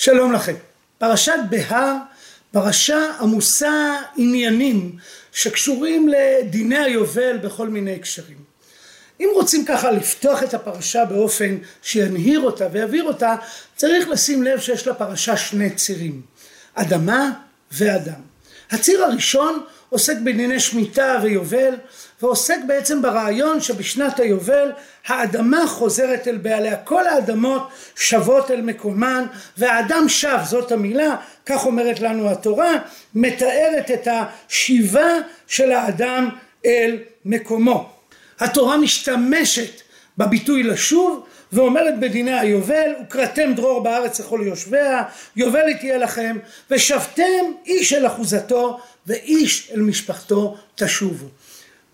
שלום לכם. פרשת בהר, פרשה עמוסה עניינים שקשורים לדיני היובל בכל מיני הקשרים. אם רוצים ככה לפתוח את הפרשה באופן שינהיר אותה ויבהיר אותה, צריך לשים לב שיש לפרשה שני צירים, אדמה ואדם. הציר הראשון עוסק בענייני שמיטה ויובל ועוסק בעצם ברעיון שבשנת היובל האדמה חוזרת אל בעליה. כל האדמות שוות אל מקומן והאדם שב זאת המילה כך אומרת לנו התורה מתארת את השיבה של האדם אל מקומו. התורה משתמשת בביטוי לשוב ואומרת בדיני היובל וקראתם דרור בארץ לכל יושביה יובל היא תהיה לכם ושבתם איש אל אחוזתו ואיש אל משפחתו תשובו.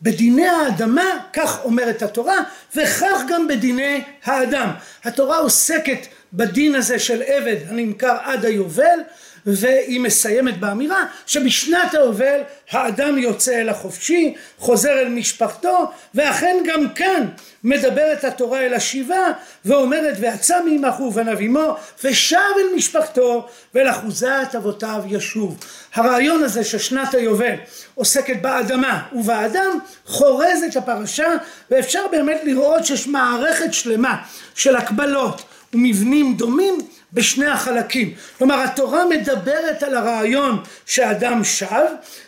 בדיני האדמה כך אומרת התורה וכך גם בדיני האדם. התורה עוסקת בדין הזה של עבד הנמכר עד היובל והיא מסיימת באמירה שבשנת היובל האדם יוצא אל החופשי חוזר אל משפחתו ואכן גם כאן מדברת התורה אל השיבה ואומרת ויצא מעמך ובניו עמו ושב אל משפחתו ואל אחוזת אבותיו ישוב. הרעיון הזה ששנת היובל עוסקת באדמה ובאדם חורז את הפרשה ואפשר באמת לראות שיש מערכת שלמה של הקבלות ומבנים דומים בשני החלקים. כלומר התורה מדברת על הרעיון שאדם שב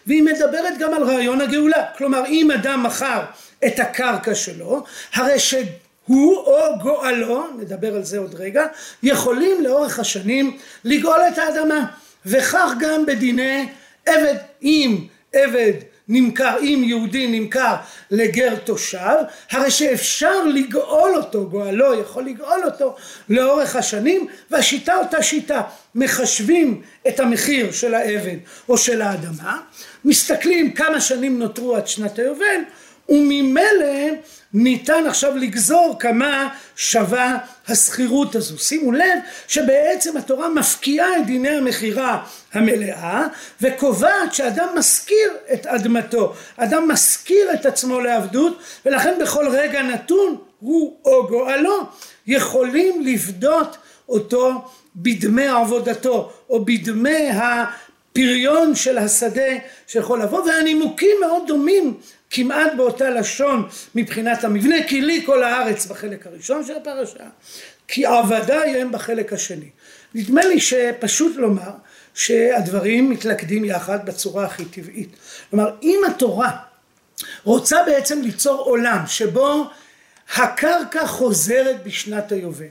והיא מדברת גם על רעיון הגאולה. כלומר אם אדם מכר את הקרקע שלו הרי שהוא או גואלו, נדבר על זה עוד רגע, יכולים לאורך השנים לגאול את האדמה וכך גם בדיני עבד אם עבד נמכר, אם יהודי נמכר לגר תושב, הרי שאפשר לגאול אותו, גואלו יכול לגאול אותו לאורך השנים, והשיטה אותה שיטה, מחשבים את המחיר של העבד או של האדמה, מסתכלים כמה שנים נותרו עד שנת היובל, וממילא ניתן עכשיו לגזור כמה שווה השכירות הזו. שימו לב שבעצם התורה מפקיעה את דיני המכירה המלאה וקובעת שאדם משכיר את אדמתו, אדם משכיר את עצמו לעבדות ולכן בכל רגע נתון הוא או גואלו יכולים לפדות אותו בדמי עבודתו או בדמי הפריון של השדה שיכול לבוא והנימוקים מאוד דומים כמעט באותה לשון מבחינת המבנה כי לי כל הארץ בחלק הראשון של הפרשה כי עבדיי הם בחלק השני. נדמה לי שפשוט לומר שהדברים מתלכדים יחד בצורה הכי טבעית. כלומר אם התורה רוצה בעצם ליצור עולם שבו הקרקע חוזרת בשנת היובל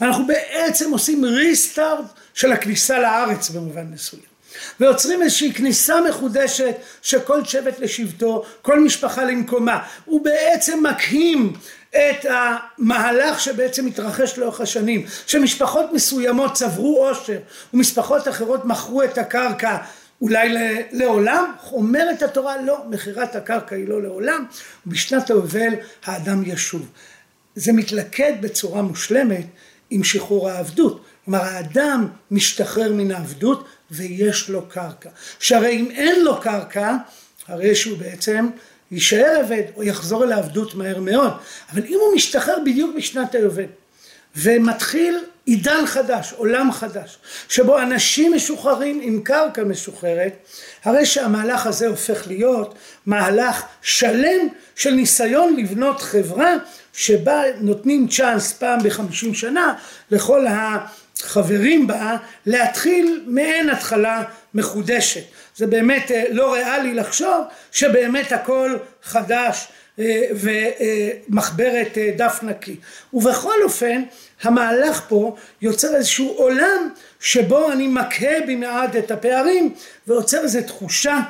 אנחנו בעצם עושים ריסטארט של הכניסה לארץ במובן מסוים ויוצרים איזושהי כניסה מחודשת שכל שבט לשבטו, כל משפחה למקומה. הוא בעצם מקהים את המהלך שבעצם התרחש לאורך השנים, שמשפחות מסוימות צברו עושר ומשפחות אחרות מכרו את הקרקע אולי לעולם, אומרת התורה לא, מכירת הקרקע היא לא לעולם, ובשנת היובל האדם ישוב. זה מתלכד בצורה מושלמת עם שחרור העבדות. כלומר האדם משתחרר מן העבדות ויש לו קרקע. שהרי אם אין לו קרקע, הרי שהוא בעצם יישאר עבד או יחזור אל העבדות מהר מאוד. אבל אם הוא משתחרר בדיוק בשנת היובל ומתחיל עידן חדש, עולם חדש, שבו אנשים משוחררים עם קרקע משוחררת, הרי שהמהלך הזה הופך להיות מהלך שלם של ניסיון לבנות חברה שבה נותנים צ'אנס פעם בחמישים שנה לכל החברים בה להתחיל מעין התחלה מחודשת. זה באמת לא ריאלי לחשוב שבאמת הכל חדש ומחברת דף נקי. ובכל אופן המהלך פה יוצר איזשהו עולם שבו אני מקהה במעט את הפערים ויוצר איזו תחושה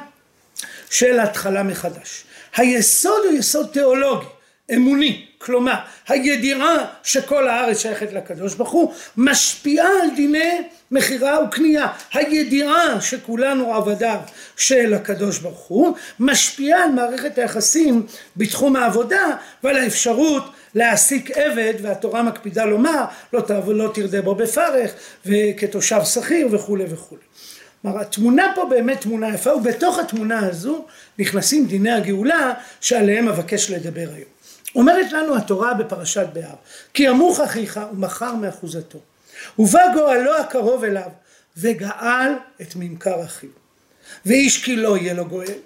של התחלה מחדש. היסוד הוא יסוד תיאולוגי, אמוני, כלומר הידיעה שכל הארץ שייכת לקדוש ברוך הוא משפיעה על דיני מכירה וקנייה הידיעה שכולנו עבדיו של הקדוש ברוך הוא משפיעה על מערכת היחסים בתחום העבודה ועל האפשרות להעסיק עבד והתורה מקפידה לומר לא, לא תרדה בו בפרך וכתושב שכיר וכולי וכולי. כלומר התמונה פה באמת תמונה יפה ובתוך התמונה הזו נכנסים דיני הגאולה שעליהם אבקש לדבר היום. אומרת לנו התורה בפרשת בהר כי ימוך אחיך ומכר מאחוזתו ובא גואלו הקרוב אליו וגאל את ממכר אחיו. ואיש כי לא יהיה לו גואל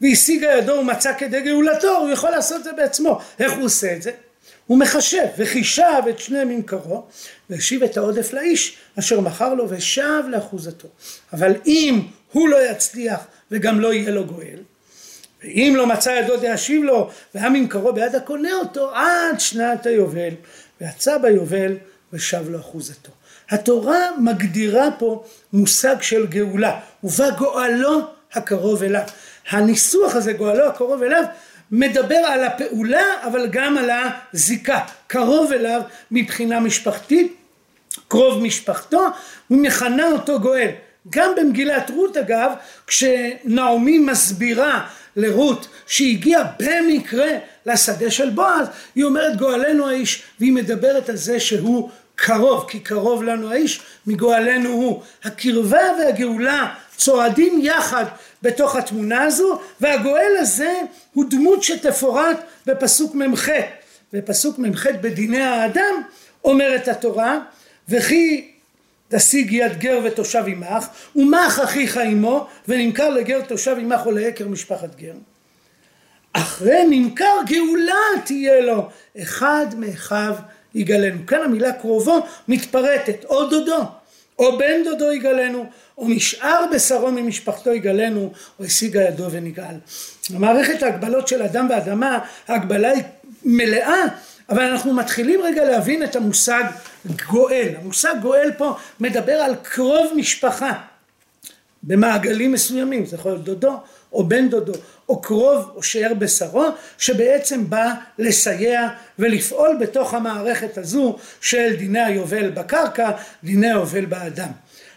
והשיגה ידו ומצא כדי גאולתו הוא יכול לעשות את זה בעצמו. איך הוא עושה את זה? הוא מחשב וחישב את שני ממכרו והשיב את העודף לאיש אשר מכר לו ושב לאחוזתו. אבל אם הוא לא יצליח וגם לא יהיה לו גואל ואם לא מצא ידו להשיב לו והיה ממכרו ביד הקונה אותו עד שנת היובל. ויצא ביובל ושב לו אחוזתו. התורה מגדירה פה מושג של גאולה ובא גואלו הקרוב אליו. הניסוח הזה גואלו הקרוב אליו מדבר על הפעולה אבל גם על הזיקה. קרוב אליו מבחינה משפחתית קרוב משפחתו ומכנה אותו גואל. גם במגילת רות אגב כשנעמי מסבירה לרות שהגיעה במקרה לשדה של בועז. היא אומרת גואלנו האיש והיא מדברת על זה שהוא קרוב כי קרוב לנו האיש מגואלנו הוא. הקרבה והגאולה צועדים יחד בתוך התמונה הזו והגואל הזה הוא דמות שתפורט בפסוק מ"ח בפסוק מ"ח בדיני האדם אומרת התורה וכי תשיג יד גר ותושב עמך ומך אחיך עמו ונמכר לגר תושב עמך או לעקר משפחת גר. אחרי נמכר גאולה תהיה לו אחד מאחיו יגלנו. כאן המילה קרובו מתפרטת או דודו או בן דודו יגלנו או משאר בשרו ממשפחתו יגלנו או השיגה ידו ונגאל. במערכת ההגבלות של אדם ואדמה ההגבלה היא מלאה אבל אנחנו מתחילים רגע להבין את המושג גואל. המושג גואל פה מדבר על קרוב משפחה. במעגלים מסוימים זה יכול להיות דודו או בן דודו או קרוב או שאר בשרו שבעצם בא לסייע ולפעול בתוך המערכת הזו של דיני היובל בקרקע דיני היובל באדם.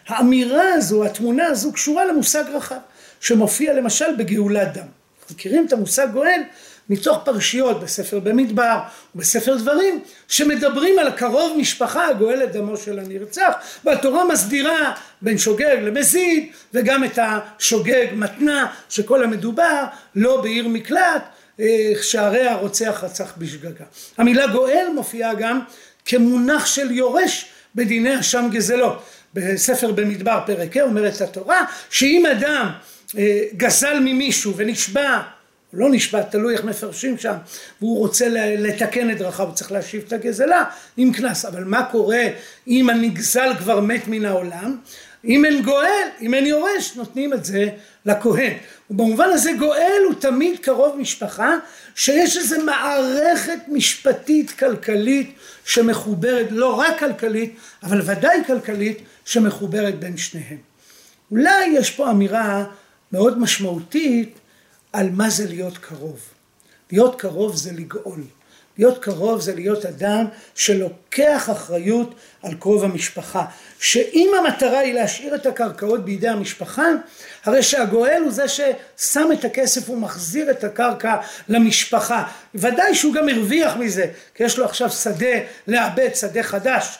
האמירה הזו התמונה הזו קשורה למושג רחב שמופיע למשל בגאולת דם. מכירים את המושג גואל מתוך פרשיות בספר במדבר ובספר דברים שמדברים על קרוב משפחה הגואל את דמו של הנרצח והתורה מסדירה בין שוגג למזיד וגם את השוגג מתנה שכל המדובר לא בעיר מקלט שהרי הרוצח רצח בשגגה. המילה גואל מופיעה גם כמונח של יורש בדיני אשם גזלות בספר במדבר פרק ה' אומרת התורה שאם אדם גזל ממישהו ונשבע לא נשבע, תלוי איך מפרשים שם, והוא רוצה לתקן את דרכיו, צריך להשיב את הגזלה עם קנס, אבל מה קורה אם הנגזל כבר מת מן העולם? אם אין גואל, אם אין יורש, נותנים את זה לכהן. ובמובן הזה גואל הוא תמיד קרוב משפחה, שיש איזו מערכת משפטית כלכלית שמחוברת, לא רק כלכלית, אבל ודאי כלכלית, שמחוברת בין שניהם. אולי יש פה אמירה מאוד משמעותית על מה זה להיות קרוב. להיות קרוב זה לגאול. להיות קרוב זה להיות אדם שלוקח אחריות על קרוב המשפחה. שאם המטרה היא להשאיר את הקרקעות בידי המשפחה, הרי שהגואל הוא זה ששם את הכסף ומחזיר את הקרקע למשפחה. ודאי שהוא גם הרוויח מזה, כי יש לו עכשיו שדה לעבד, שדה חדש.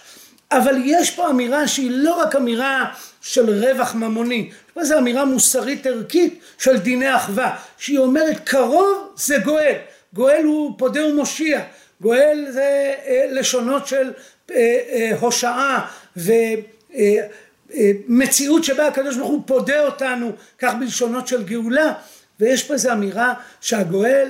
אבל יש פה אמירה שהיא לא רק אמירה של רווח ממוני, יש פה אמירה מוסרית ערכית של דיני אחווה, שהיא אומרת קרוב זה גואל, גואל הוא פודה ומושיע, גואל זה לשונות של הושעה ומציאות שבה הקדוש ברוך הוא פודה אותנו, כך בלשונות של גאולה, ויש פה איזו אמירה שהגואל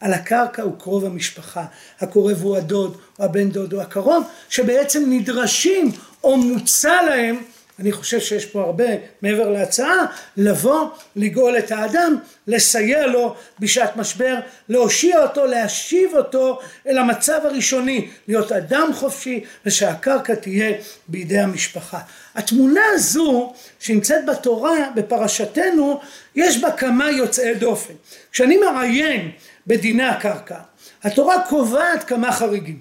על הקרקע הוא קרוב המשפחה, הקורב הוא הדוד או הבן דוד או הקרוב, שבעצם נדרשים או מוצע להם, אני חושב שיש פה הרבה מעבר להצעה, לבוא, לגאול את האדם, לסייע לו בשעת משבר, להושיע אותו, להשיב אותו אל המצב הראשוני, להיות אדם חופשי ושהקרקע תהיה בידי המשפחה. התמונה הזו שנמצאת בתורה, בפרשתנו, יש בה כמה יוצאי דופן. כשאני מעיין בדיני הקרקע. התורה קובעת כמה חריגים.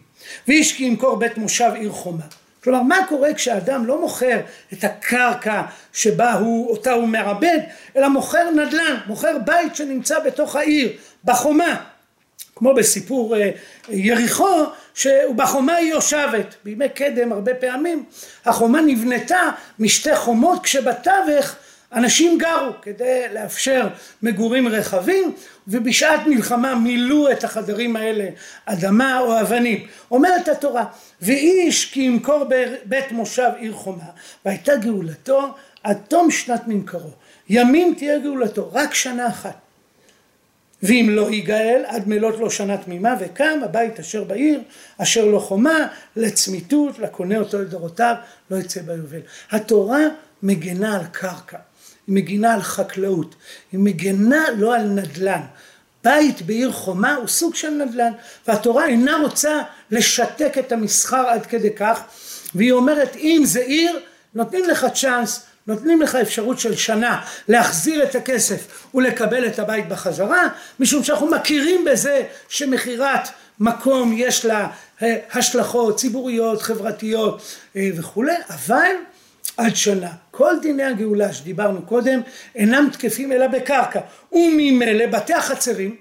ואיש כי ימכור בית מושב עיר חומה. כלומר מה קורה כשאדם לא מוכר את הקרקע שבה הוא, אותה הוא מעבד, אלא מוכר נדל"ן, מוכר בית שנמצא בתוך העיר, בחומה. כמו בסיפור יריחו, שבחומה היא יושבת. בימי קדם הרבה פעמים החומה נבנתה משתי חומות כשבתווך אנשים גרו כדי לאפשר מגורים רחבים ובשעת מלחמה מילאו את החדרים האלה אדמה או אבנים. אומרת התורה ואיש כי ימכור בית מושב עיר חומה והייתה גאולתו עד תום שנת ממכרו ימים תהיה גאולתו רק שנה אחת ואם לא ייגאל עד מלות לו שנה תמימה וקם הבית אשר בעיר אשר לא חומה לצמיתות לקונה אותו לדורותיו לא יצא ביובל. התורה מגנה על קרקע, היא מגינה על חקלאות, היא מגנה לא על נדל"ן. בית בעיר חומה הוא סוג של נדל"ן והתורה אינה רוצה לשתק את המסחר עד כדי כך והיא אומרת אם זה עיר נותנים לך צ'אנס נותנים לך אפשרות של שנה להחזיר את הכסף ולקבל את הבית בחזרה משום שאנחנו מכירים בזה שמכירת מקום יש לה אה, השלכות ציבוריות חברתיות אה, וכולי אבל עד שנה כל דיני הגאולה שדיברנו קודם אינם תקפים אלא בקרקע וממילא בתי החצרים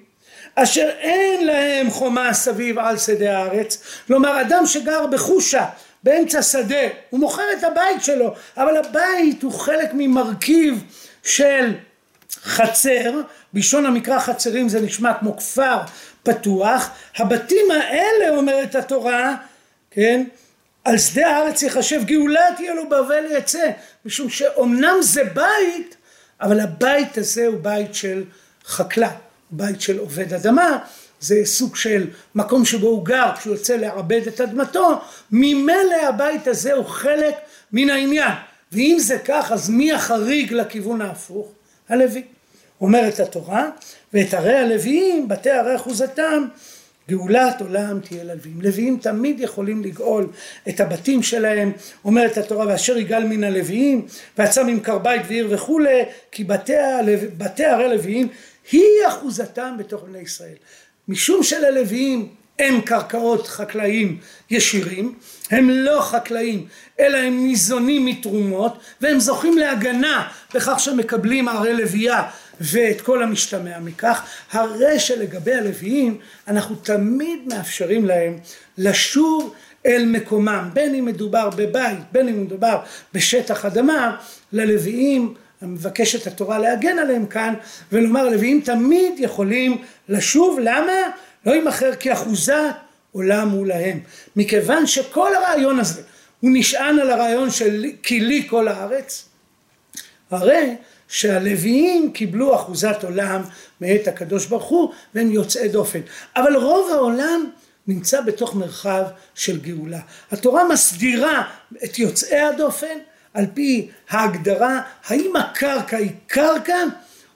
אשר אין להם חומה סביב על שדה הארץ כלומר אדם שגר בחושה באמצע שדה, הוא מוכר את הבית שלו, אבל הבית הוא חלק ממרכיב של חצר, בלשון המקרא חצרים זה נשמע כמו כפר פתוח, הבתים האלה אומרת התורה, כן, על שדה הארץ יחשב גאולה תהיה לו בבל יצא, משום שאומנם זה בית, אבל הבית הזה הוא בית של חקלאי, בית של עובד אדמה, זה סוג של מקום שבו הוא גר כשהוא יוצא לעבד את אדמתו, ממילא הבית הזה הוא חלק מן העניין. ואם זה כך, אז מי החריג לכיוון ההפוך? הלוי. אומרת התורה, ואת ערי הלוויים, בתי ערי אחוזתם, גאולת עולם תהיה ללוויים. לוויים תמיד יכולים לגאול את הבתים שלהם, אומרת התורה, ואשר יגאל מן הלוויים, ויצא ממכר בית ועיר וכולי, כי בתי. בתי ערי לוויים היא אחוזתם בתוך בני ישראל. משום שללוויים אין קרקעות חקלאים ישירים, הם לא חקלאים אלא הם ניזונים מתרומות והם זוכים להגנה בכך שמקבלים ערי לוויה ואת כל המשתמע מכך, הרי שלגבי הלוויים אנחנו תמיד מאפשרים להם לשוב אל מקומם, בין אם מדובר בבית, בין אם מדובר בשטח אדמה, ללוויים מבקשת התורה להגן עליהם כאן ולומר הלוויים תמיד יכולים לשוב. למה? לא יימכר כאחוזת עולם הוא להם. מכיוון שכל הרעיון הזה הוא נשען על הרעיון של כי לי כל הארץ הרי שהלוויים קיבלו אחוזת עולם מאת הקדוש ברוך הוא והם יוצאי דופן. אבל רוב העולם נמצא בתוך מרחב של גאולה. התורה מסדירה את יוצאי הדופן על פי ההגדרה האם הקרקע היא קרקע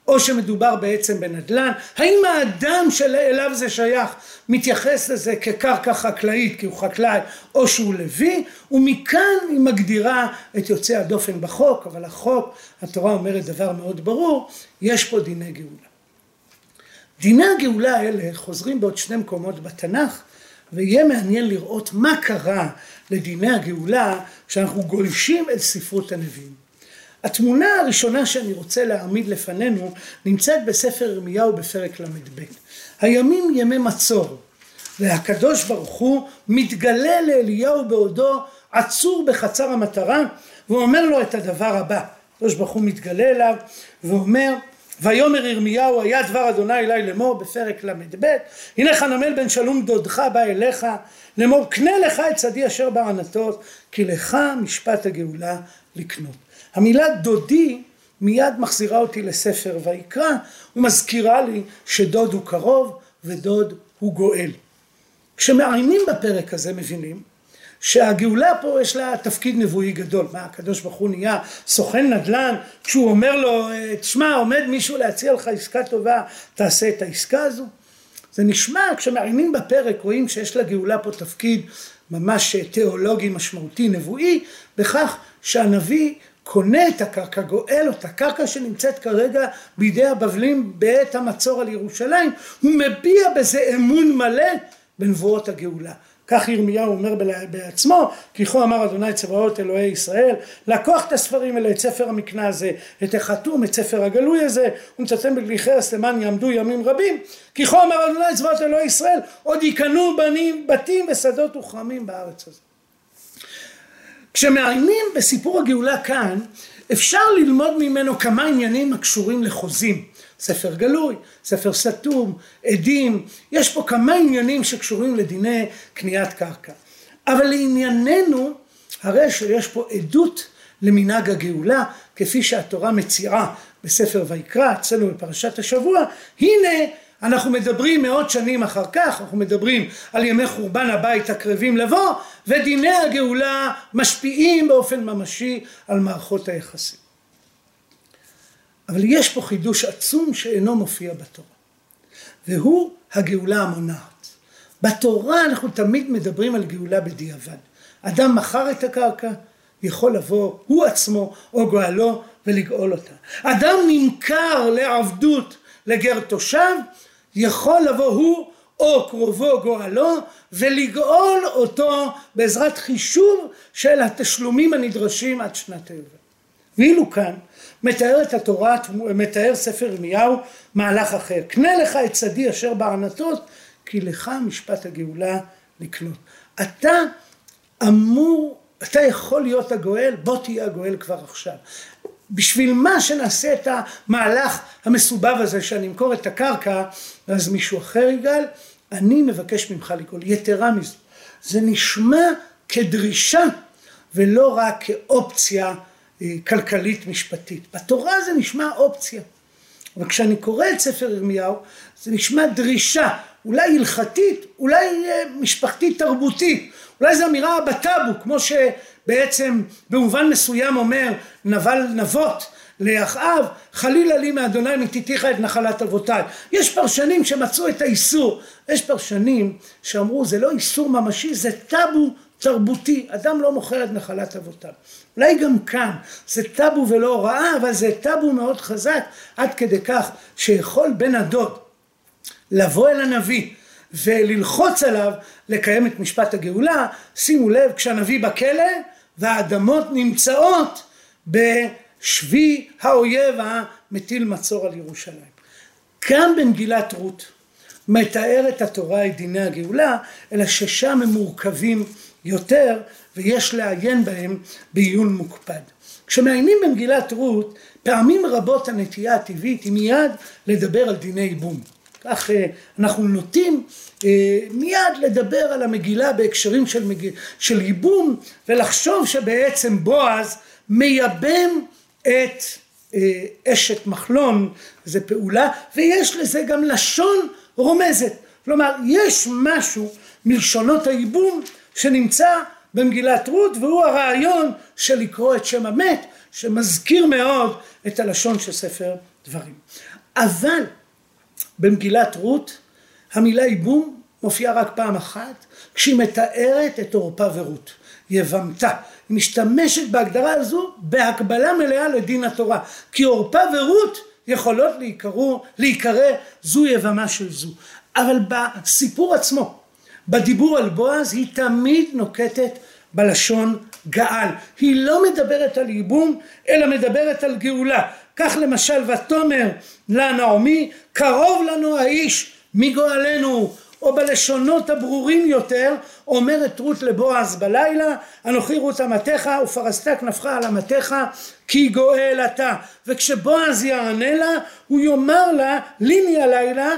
או שמדובר בעצם בנדל"ן, האם האדם שאליו זה שייך מתייחס לזה כקרקע חקלאית כי הוא חקלאי או שהוא לוי ומכאן היא מגדירה את יוצאי הדופן בחוק אבל החוק התורה אומרת דבר מאוד ברור יש פה דיני גאולה. דיני הגאולה האלה חוזרים בעוד שני מקומות בתנ"ך ויהיה מעניין לראות מה קרה לדיני הגאולה כשאנחנו גולשים אל ספרות הנביאים. התמונה הראשונה שאני רוצה להעמיד לפנינו נמצאת בספר ירמיהו בפרק ל"ב. הימים ימי מצור והקדוש ברוך הוא מתגלה לאליהו בעודו עצור בחצר המטרה ואומר לו את הדבר הבא. הקדוש ברוך הוא מתגלה אליו ואומר ויאמר ירמיהו היה דבר אדוני אלי לאמור בפרק ל"ב הנה חנמל בן שלום דודך בא אליך לאמור קנה לך את צדי אשר בענתות כי לך משפט הגאולה לקנות. המילה דודי מיד מחזירה אותי לספר ויקרא ומזכירה לי שדוד הוא קרוב ודוד הוא גואל. כשמעיינים בפרק הזה מבינים שהגאולה פה יש לה תפקיד נבואי גדול. מה הקדוש ברוך הוא נהיה סוכן נדל"ן כשהוא אומר לו תשמע עומד מישהו להציע לך עסקה טובה תעשה את העסקה הזו? זה נשמע כשמעיינים בפרק רואים שיש לגאולה פה תפקיד ממש תיאולוגי משמעותי נבואי בכך שהנביא קונה את הקרקע, גואל אותה, קרקע שנמצאת כרגע בידי הבבלים בעת המצור על ירושלים, הוא מביע בזה אמון מלא בנבואות הגאולה. כך ירמיהו אומר בעצמו, כי כה אמר אדוני צבאות אלוהי ישראל, לקוח את הספרים האלה, את ספר המקנה הזה, את החתום, את ספר הגלוי הזה, ומצאתם בגלי חרס למען יעמדו ימים רבים, כי כה אמר אדוני צבאות אלוהי ישראל, עוד יקנו בנים, בתים ושדות וכרמים בארץ הזאת. כשמעיינים בסיפור הגאולה כאן, אפשר ללמוד ממנו כמה עניינים הקשורים לחוזים. ספר גלוי, ספר סתום, עדים, יש פה כמה עניינים שקשורים לדיני קניית קרקע. אבל לענייננו, הרי שיש פה עדות למנהג הגאולה, כפי שהתורה מציעה בספר ויקרא, אצלנו בפרשת השבוע, הנה אנחנו מדברים מאות שנים אחר כך, אנחנו מדברים על ימי חורבן הבית הקרבים לבוא, ודיני הגאולה משפיעים באופן ממשי על מערכות היחסים. אבל יש פה חידוש עצום שאינו מופיע בתורה, והוא הגאולה המונעת. בתורה אנחנו תמיד מדברים על גאולה בדיעבד. אדם מכר את הקרקע, יכול לבוא הוא עצמו או גואלו ולגאול אותה. אדם נמכר לעבדות לגר תושב, יכול לבוא הוא או קרובו גואלו ולגאול אותו בעזרת חישוב של התשלומים הנדרשים עד שנת היובל. ואילו כאן מתארת התורה, מתאר ספר ירמיהו מהלך אחר. קנה לך את צדי אשר בענתות כי לך משפט הגאולה לקנות. אתה אמור, אתה יכול להיות הגואל, בוא תהיה הגואל כבר עכשיו. בשביל מה שנעשה את המהלך המסובב הזה שאני אמכור את הקרקע ואז מישהו אחר יגאל, אני מבקש ממך לגאול. יתרה מזו, זה נשמע כדרישה ולא רק כאופציה אה, כלכלית משפטית. בתורה זה נשמע אופציה. אבל כשאני קורא את ספר ירמיהו זה נשמע דרישה, אולי הלכתית, אולי אה, משפחתית תרבותית, אולי זו אמירה בטאבו, כמו שבעצם במובן מסוים אומר נבל נבות לאחאב, חלילה לי מאדוני מתיתיך את נחלת אבותיי. יש פרשנים שמצאו את האיסור, יש פרשנים שאמרו זה לא איסור ממשי, זה טאבו תרבותי, אדם לא מוכר את נחלת אבותיו. אולי גם כאן זה טאבו ולא הוראה, אבל זה טאבו מאוד חזק, עד כדי כך שיכול בן הדוד לבוא אל הנביא וללחוץ עליו לקיים את משפט הגאולה, שימו לב כשהנביא בכלא והאדמות נמצאות בשבי האויב המטיל מצור על ירושלים. גם במגילת רות מתארת התורה את דיני הגאולה, אלא ששם הם מורכבים יותר ויש לעיין בהם בעיון מוקפד. כשמעיינים במגילת רות, פעמים רבות הנטייה הטבעית היא מיד לדבר על דיני ייבום. כך אה, אנחנו נוטים אה, מיד לדבר על המגילה בהקשרים של, מג... של ייבום ולחשוב שבעצם בועז מייבם את אה, אשת מחלון, זו פעולה, ויש לזה גם לשון רומזת. כלומר, יש משהו מלשונות הייבום שנמצא במגילת רות והוא הרעיון של לקרוא את שם המת שמזכיר מאוד את הלשון של ספר דברים. אבל במגילת רות המילה ייבום מופיעה רק פעם אחת כשהיא מתארת את עורפה ורות, יבמתה. היא משתמשת בהגדרה הזו בהקבלה מלאה לדין התורה כי עורפה ורות יכולות להיקראו, להיקרא זו יבמה של זו אבל בסיפור עצמו בדיבור על בועז היא תמיד נוקטת בלשון גאל. היא לא מדברת על ייבום אלא מדברת על גאולה. כך למשל ותאמר לה נעמי קרוב לנו האיש מגואלנו או בלשונות הברורים יותר אומרת רות לבועז בלילה אנוכי רות אמתך ופרסת כנפך על אמתך כי גואל אתה וכשבועז יענה לה הוא יאמר לה לימי הלילה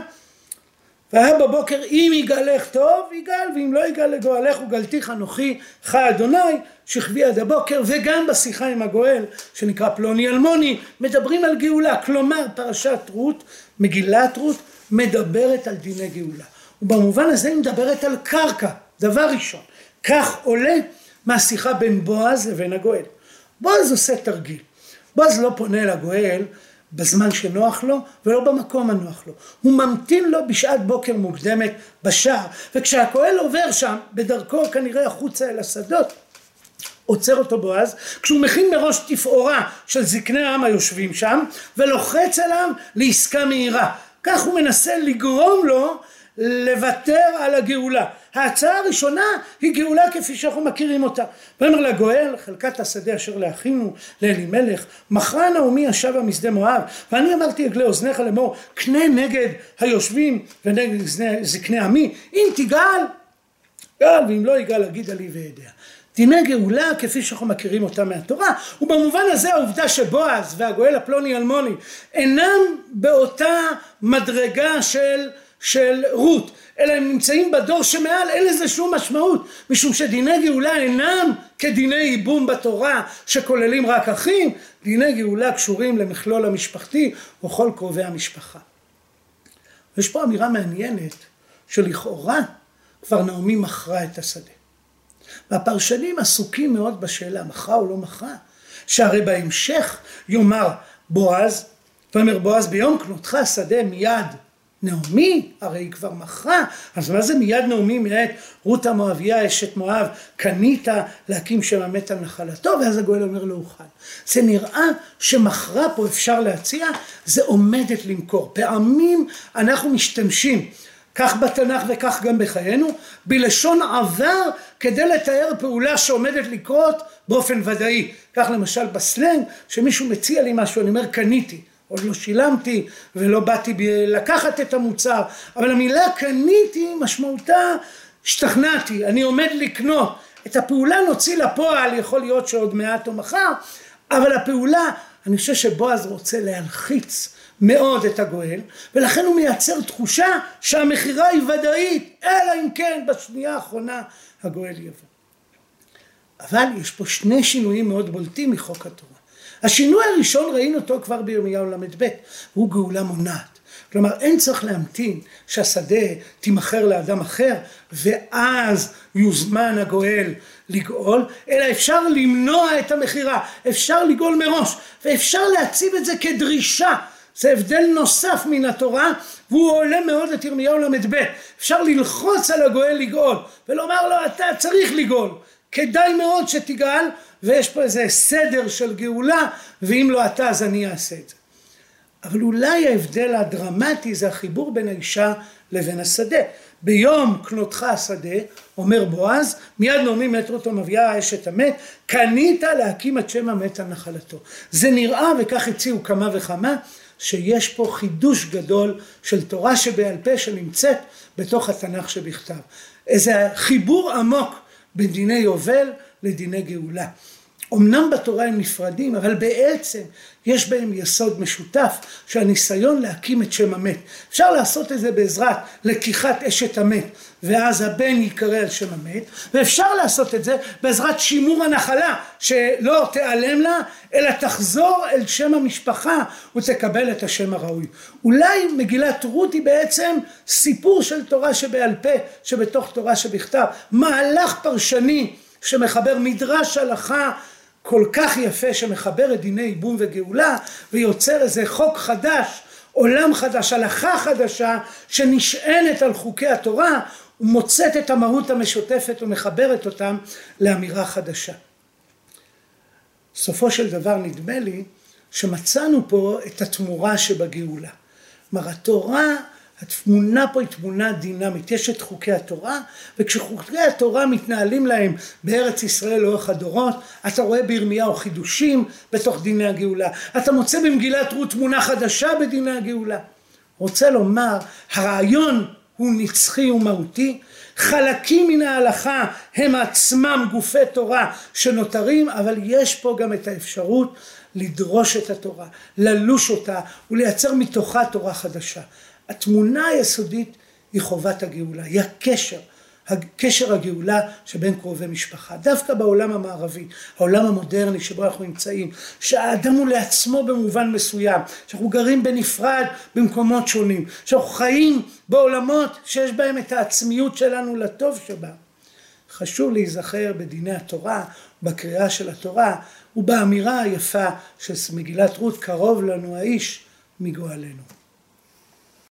והיה בבוקר אם יגאלך טוב יגאל ואם לא יגאל לגואלך וגלתיך אנוכי חי אדוני שכבי עד הבוקר וגם בשיחה עם הגואל שנקרא פלוני אלמוני מדברים על גאולה. כלומר פרשת רות מגילת רות מדברת על דיני גאולה. ובמובן הזה היא מדברת על קרקע דבר ראשון. כך עולה מהשיחה בין בועז לבין הגואל. בועז עושה תרגיל. בועז לא פונה לגואל בזמן שנוח לו ולא במקום הנוח לו. הוא ממתין לו בשעת בוקר מוקדמת בשער וכשהכהל עובר שם בדרכו כנראה החוצה אל השדות עוצר אותו בועז כשהוא מכין מראש תפאורה של זקני העם היושבים שם ולוחץ עליו לעסקה מהירה כך הוא מנסה לגרום לו לוותר על הגאולה. ההצעה הראשונה היא גאולה כפי שאנחנו מכירים אותה. ואומר לגואל חלקת השדה אשר לאחינו לאלימלך מכרה נעמי ישבה משדה מואב ואני אמרתי עגלי אוזניך לאמור קנה נגד היושבים ונגד זקני עמי אם תגאל גאל ואם לא יגאל אגידה לי ואדע. דיני גאולה כפי שאנחנו מכירים אותם מהתורה ובמובן הזה העובדה שבועז והגואל הפלוני אלמוני אינם באותה מדרגה של, של רות אלא הם נמצאים בדור שמעל אין לזה שום משמעות משום שדיני גאולה אינם כדיני ייבום בתורה שכוללים רק אחים דיני גאולה קשורים למכלול המשפחתי וכל קרובי המשפחה. יש פה אמירה מעניינת שלכאורה כבר נעמי מכרה את השדה והפרשנים עסוקים מאוד בשאלה מכרה או לא מכרה שהרי בהמשך יאמר בועז ויאמר בועז ביום קנותך שדה מיד נעמי? הרי היא כבר מכרה. אז מה זה מיד נעמי מאת רות המואביה אשת מואב קנית להקים שם המת על נחלתו ואז הגואל אומר לא אוכל. זה נראה שמכרה פה אפשר להציע זה עומדת למכור. פעמים אנחנו משתמשים כך בתנ"ך וכך גם בחיינו, בלשון עבר כדי לתאר פעולה שעומדת לקרות באופן ודאי. כך למשל בסלנג, שמישהו מציע לי משהו, אני אומר קניתי, עוד לא שילמתי ולא באתי לקחת את המוצר, אבל המילה קניתי משמעותה השתכנעתי, אני עומד לקנות. את הפעולה נוציא לפועל, יכול להיות שעוד מעט או מחר, אבל הפעולה, אני חושב שבועז רוצה להלחיץ מאוד את הגואל ולכן הוא מייצר תחושה שהמכירה היא ודאית אלא אם כן בשנייה האחרונה הגואל יבוא. אבל יש פה שני שינויים מאוד בולטים מחוק התורה. השינוי הראשון ראינו אותו כבר בירמיהו ל"ב הוא גאולה מונעת. כלומר אין צריך להמתין שהשדה תימכר לאדם אחר ואז יוזמן הגואל לגאול אלא אפשר למנוע את המכירה אפשר לגאול מראש ואפשר להציב את זה כדרישה. זה הבדל נוסף מן התורה והוא עולה מאוד את ירמיהו ל"ב. אפשר ללחוץ על הגואל לגאול ולומר לו אתה צריך לגאול כדאי מאוד שתגאל ויש פה איזה סדר של גאולה ואם לא אתה אז אני אעשה את זה. אבל אולי ההבדל הדרמטי זה החיבור בין האישה לבין השדה. ביום קנותך השדה אומר בועז מיד נעמי מת רות המביאה אשת המת קנית להקים את שם המת על נחלתו. זה נראה וכך הציעו כמה וכמה שיש פה חידוש גדול של תורה שבעל פה שנמצאת בתוך התנ"ך שבכתב. איזה חיבור עמוק בין דיני יובל לדיני גאולה. אמנם בתורה הם נפרדים, אבל בעצם יש בהם יסוד משותף של הניסיון להקים את שם המת. אפשר לעשות את זה בעזרת לקיחת אשת המת, ואז הבן ייקרא על שם המת, ואפשר לעשות את זה בעזרת שימור הנחלה, שלא תיעלם לה, אלא תחזור אל שם המשפחה ותקבל את השם הראוי. אולי מגילת רות היא בעצם סיפור של תורה שבעל פה, שבתוך תורה שבכתב, מהלך פרשני שמחבר מדרש הלכה כל כך יפה שמחבר את דיני ייבום וגאולה ויוצר איזה חוק חדש, עולם חדש, הלכה חדשה שנשענת על חוקי התורה ומוצאת את המהות המשותפת ומחברת אותם לאמירה חדשה. סופו של דבר נדמה לי שמצאנו פה את התמורה שבגאולה. כלומר התורה התמונה פה היא תמונה דינמית, יש את חוקי התורה, וכשחוקי התורה מתנהלים להם בארץ ישראל לאורך הדורות, אתה רואה בירמיהו חידושים בתוך דיני הגאולה, אתה מוצא במגילת רות תמונה חדשה בדיני הגאולה. רוצה לומר, הרעיון הוא נצחי ומהותי, חלקים מן ההלכה הם עצמם גופי תורה שנותרים, אבל יש פה גם את האפשרות לדרוש את התורה, ללוש אותה ולייצר מתוכה תורה חדשה. התמונה היסודית היא חובת הגאולה, היא הקשר, קשר הגאולה שבין קרובי משפחה. דווקא בעולם המערבי, העולם המודרני שבו אנחנו נמצאים, שהאדם הוא לעצמו במובן מסוים, שאנחנו גרים בנפרד במקומות שונים, שאנחנו חיים בעולמות שיש בהם את העצמיות שלנו לטוב שבה. חשוב להיזכר בדיני התורה, בקריאה של התורה ובאמירה היפה של מגילת רות קרוב לנו האיש מגואלנו.